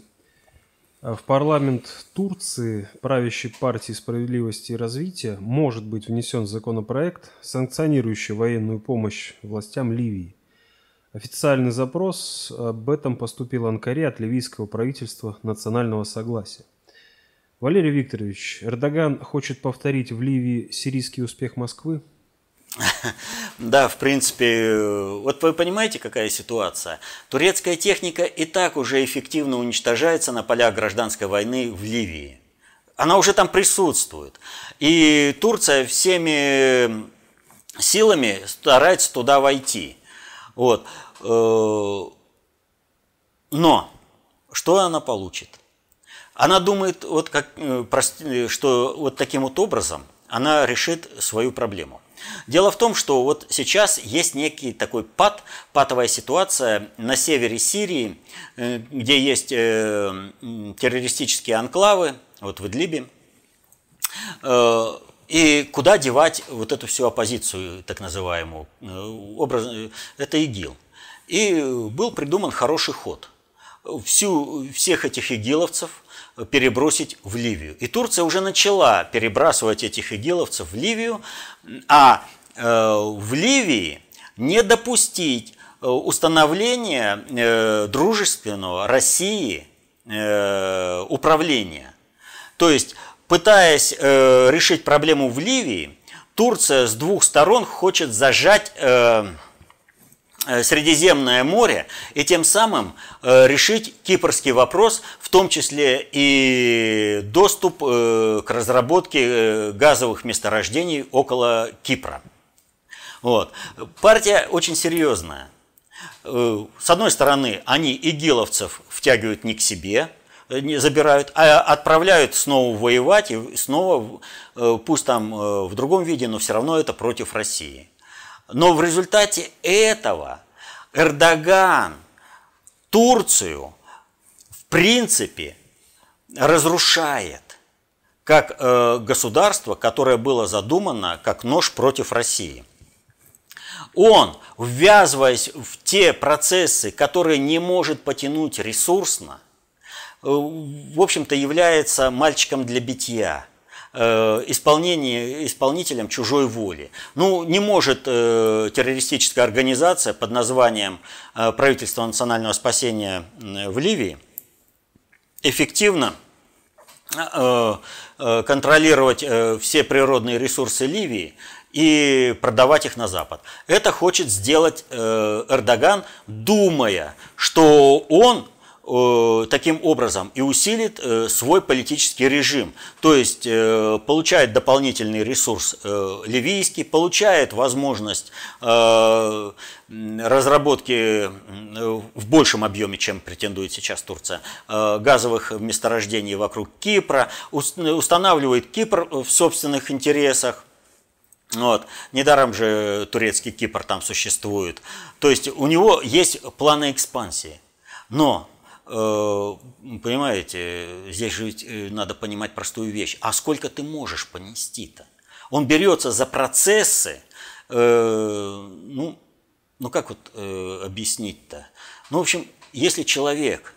В парламент Турции правящей партии справедливости и развития может быть внесен законопроект, санкционирующий военную помощь властям Ливии. Официальный запрос об этом поступил Анкаре от ливийского правительства национального согласия. Валерий Викторович, Эрдоган хочет повторить в Ливии сирийский успех Москвы? Да, в принципе, вот вы понимаете, какая ситуация? Турецкая техника и так уже эффективно уничтожается на полях гражданской войны в Ливии. Она уже там присутствует. И Турция всеми силами старается туда войти. Вот. Э, но что она получит? Она думает, вот как, э, что вот таким вот образом она решит свою проблему. Дело в том, что вот сейчас есть некий такой пад, патовая ситуация на севере Сирии, э, где есть э, террористические анклавы, вот в Идлибе. Э, и куда девать вот эту всю оппозицию, так называемую, образ, это ИГИЛ. И был придуман хороший ход. Всю, всех этих игиловцев перебросить в Ливию. И Турция уже начала перебрасывать этих игиловцев в Ливию, а э, в Ливии не допустить э, установления э, дружественного России управления. То есть, пытаясь решить проблему в Ливии, Турция с двух сторон хочет зажать Средиземное море и тем самым э, решить кипрский вопрос, в том числе и доступ э, к разработке газовых месторождений около Кипра. Вот. Партия очень серьезная. С одной стороны, они игиловцев втягивают не к себе, не забирают, а отправляют снова воевать и снова, пусть там в другом виде, но все равно это против России. Но в результате этого Эрдоган Турцию в принципе разрушает как э, государство, которое было задумано как нож против России. Он, ввязываясь в те процессы, которые не может потянуть ресурсно, э, в общем-то является мальчиком для битья – исполнение, исполнителем чужой воли. Ну, не может э, террористическая организация под названием э, правительство национального спасения в Ливии эффективно контролировать все природные ресурсы Ливии и продавать их на Запад. Это хочет сделать Эрдоган, думая, что он Э, таким образом и усилит э, свой политический режим. То есть э, получает дополнительный ресурс ливийский, получает возможность разработки в большем объеме, чем претендует сейчас Турция, газовых месторождений вокруг Кипра, устанавливает Кипр в собственных интересах. Вот. Недаром же турецкий Кипр там существует. То есть у него есть планы экспансии. Но понимаете, здесь же э, надо понимать простую вещь. А сколько ты можешь понести-то? Он берется за процессы, э, ну, ну как вот э, объяснить-то? Ну, в общем, если человек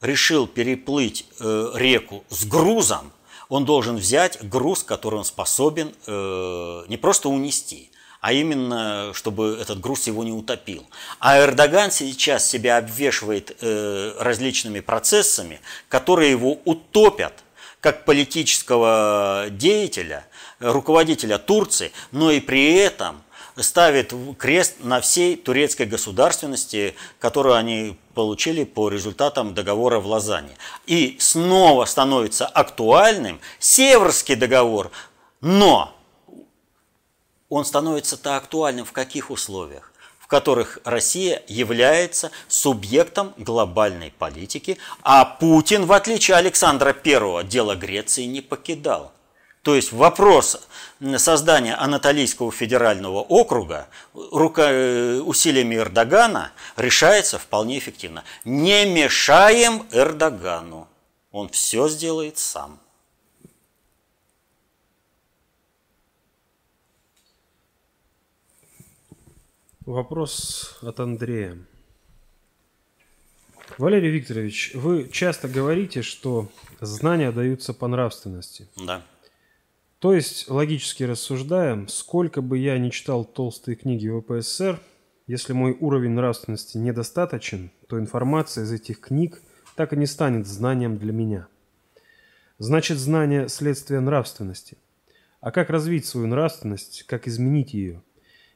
решил переплыть э, реку с грузом, он должен взять груз, который он способен э, не просто унести, а именно, чтобы этот груз его не утопил. А Эрдоган сейчас себя обвешивает э, различными процессами, которые его утопят как политического деятеля, руководителя Турции, но и при этом ставит крест на всей турецкой государственности, которую они получили по результатам договора в Лозанне. И снова становится актуальным Северский договор, но он становится-то актуальным в каких условиях? в которых Россия является субъектом глобальной политики, а Путин, в отличие от Александра I, дело Греции не покидал. То есть вопрос создания Анатолийского федерального округа рука, усилиями Эрдогана решается вполне эффективно. Не мешаем Эрдогану. Он все сделает сам. Вопрос от Андрея. Валерий Викторович, вы часто говорите, что знания даются по нравственности. Да. То есть, логически рассуждаем, сколько бы я ни читал толстые книги ВПСР, если мой уровень нравственности недостаточен, то информация из этих книг так и не станет знанием для меня. Значит, знание – следствие нравственности. А как развить свою нравственность, как изменить ее –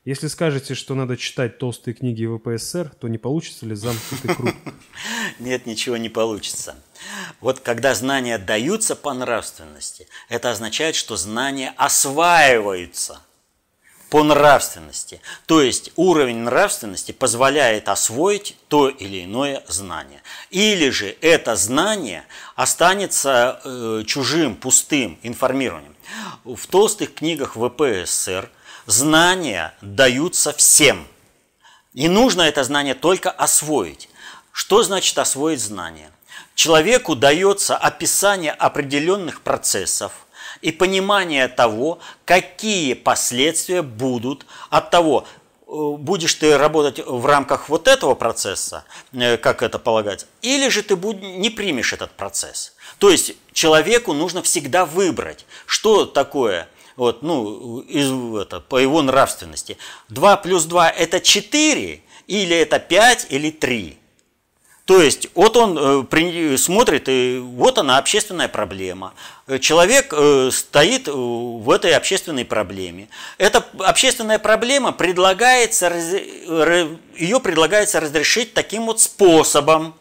если скажете, что надо читать толстые книги ВПСР, то не получится ли замкнутый круг? Нет, ничего не получится. Вот когда знания даются по нравственности, это означает, что знания осваиваются по нравственности. То есть уровень нравственности позволяет освоить то или иное знание. Или же это знание останется э, чужим, пустым информированием. В толстых книгах ВПСР – знания даются всем. И нужно это знание только освоить. Что значит освоить знание? Человеку дается описание определенных процессов и понимание того, какие последствия будут от того, э, будешь ты работать в рамках вот этого процесса, э, как это полагается, или же ты не примешь этот процесс. То есть человеку нужно всегда выбрать, что такое вот, ну, из, это, по его нравственности. 2 плюс 2 это 4, или это 5, или 3. То есть, вот он э, смотрит, и вот она общественная проблема. Человек э, стоит э, в этой общественной проблеме. Эта общественная проблема предлагается, ее предлагается разрешить таким вот способом.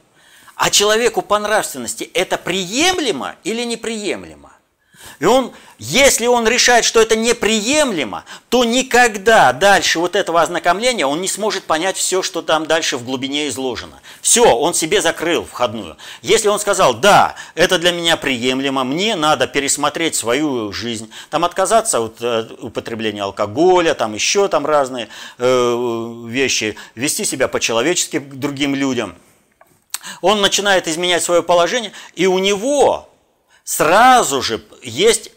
А человеку по нравственности это приемлемо или неприемлемо? И он, если он решает, что это неприемлемо, то никогда дальше вот этого ознакомления он не сможет понять все, что там дальше в глубине изложено. Все, он себе закрыл входную. Если он сказал, да, это для меня приемлемо, мне надо пересмотреть свою жизнь, там отказаться от э, употребления алкоголя, там еще там разные э, вещи, вести себя по-человечески другим людям, он начинает изменять свое положение, и у него сразу же есть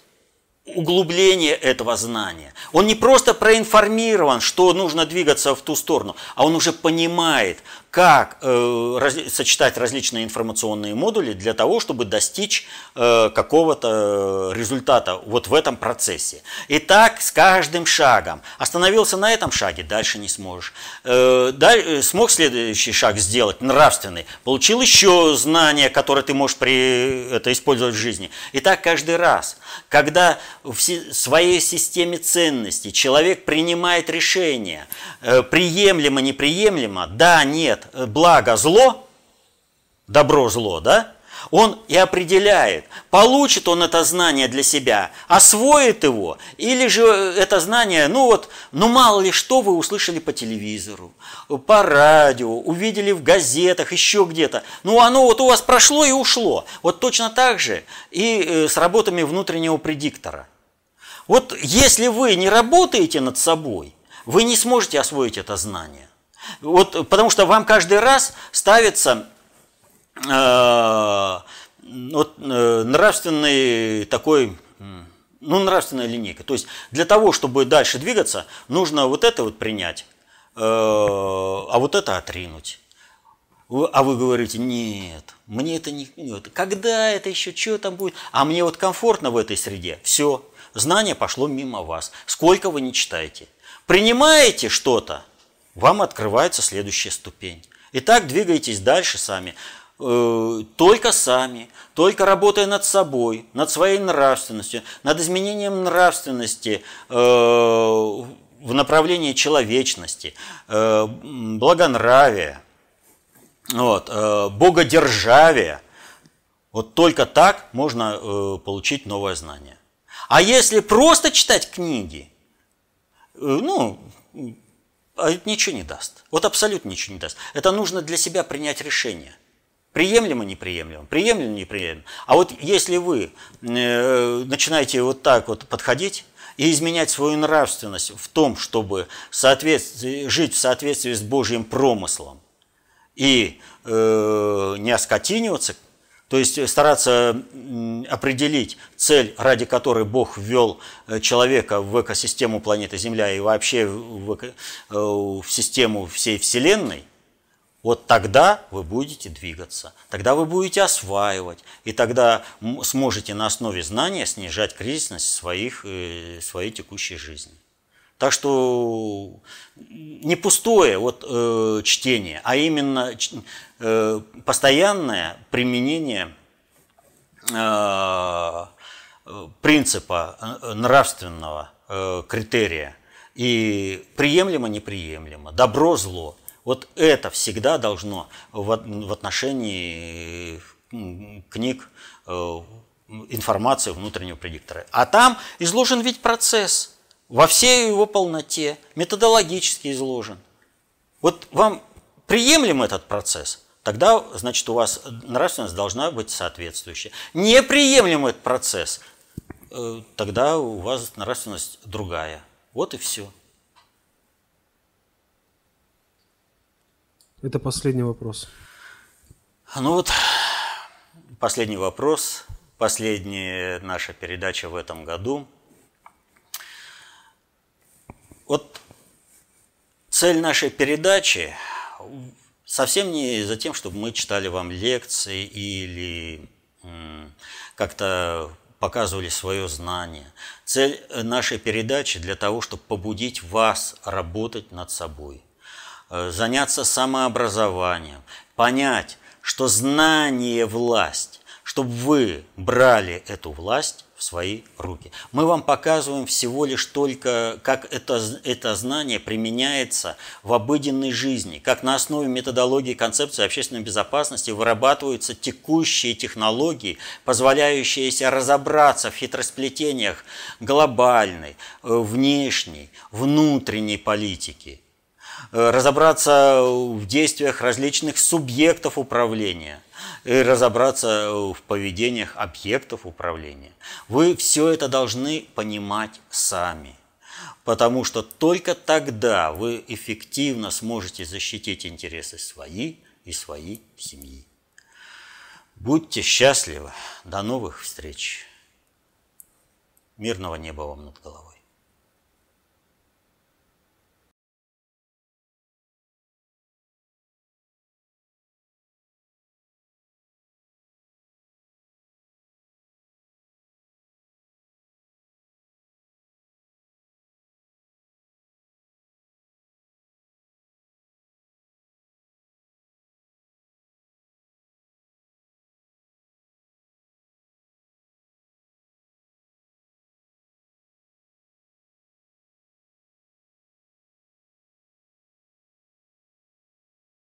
углубление этого знания. Он не просто проинформирован, что нужно двигаться в ту сторону, а он уже понимает, как э, раз, сочетать различные информационные модули для того, чтобы достичь э, какого-то результата вот в этом процессе. И так с каждым шагом. Остановился на этом шаге, дальше не сможешь. Э, даль, смог следующий шаг сделать, нравственный. Получил еще знания, которые ты можешь при, это использовать в жизни. И так каждый раз. Когда в своей системе ценностей человек принимает решение, э, приемлемо, неприемлемо, да, нет, благо зло, добро зло, да? Он и определяет, получит он это знание для себя, освоит его, или же это знание, ну вот, ну мало ли что вы услышали по телевизору, по радио, увидели в газетах, еще где-то. Ну оно вот у вас прошло и ушло. Вот точно так же и э, с работами внутреннего предиктора. Вот если вы не работаете над собой, вы не сможете освоить это знание. Вот, потому что вам каждый раз ставится э, вот, э, нравственный такой Ну, нравственная линейка. То есть для того, чтобы дальше двигаться, нужно вот это вот принять, э, а вот это отринуть. А вы говорите, нет, мне это не... Нет. Когда это еще, что там будет? А мне вот комфортно в этой среде. Все, знание пошло мимо вас. Сколько вы не читаете. Принимаете что-то, вам открывается следующая ступень. И так двигайтесь дальше сами. Э, только сами, только работая над собой, над своей нравственностью, над изменением нравственности э, в направлении человечности, э, благонравия, вот, богодержавия. Вот только так можно получить новое знание. А если просто читать книги, ну, а это ничего не даст. Вот абсолютно ничего не даст. Это нужно для себя принять решение. Приемлемо, неприемлемо, приемлемо, неприемлемо. А вот если вы э, начинаете вот так вот подходить и изменять свою нравственность в том, чтобы жить в соответствии с Божьим промыслом и э, не оскотиниваться то есть стараться определить цель, ради которой Бог ввел э, человека в экосистему планеты Земля и вообще в, э, в систему всей Вселенной, вот тогда вы будете двигаться, тогда вы будете осваивать, и тогда сможете на основе знания снижать кризисность своих, э, своей текущей жизни. Так что не пустое вот, э, чтение, а именно э, постоянное применение э, принципа э, нравственного э, критерия и приемлемо-неприемлемо, добро-зло. Вот это всегда должно в, в отношении книг э, информации внутреннего предиктора. А там изложен ведь процесс – во всей его полноте, методологически изложен. Вот вам приемлем этот процесс, тогда, значит, у вас нравственность должна быть соответствующая. Неприемлем этот процесс, э, тогда у вас нравственность другая. Вот и все. Это последний вопрос. Ну вот, последний вопрос, последняя наша передача в этом году – вот цель нашей передачи совсем не за тем, чтобы мы читали вам лекции или как-то показывали свое знание. Цель нашей передачи для того, чтобы побудить вас работать над собой, э, заняться самообразованием, понять, что знание – власть, чтобы вы брали эту власть свои руки. Мы вам показываем всего лишь только, как это, это знание применяется в обыденной жизни, как на основе методологии концепции общественной безопасности вырабатываются текущие технологии, позволяющие разобраться в хитросплетениях глобальной, э, внешней, внутренней политики, э, разобраться в действиях различных субъектов управления – и разобраться в поведениях объектов управления. Вы все это должны понимать сами. Потому что только тогда вы эффективно сможете защитить интересы свои и своей семьи. Будьте счастливы. До новых встреч. Мирного неба вам над головой.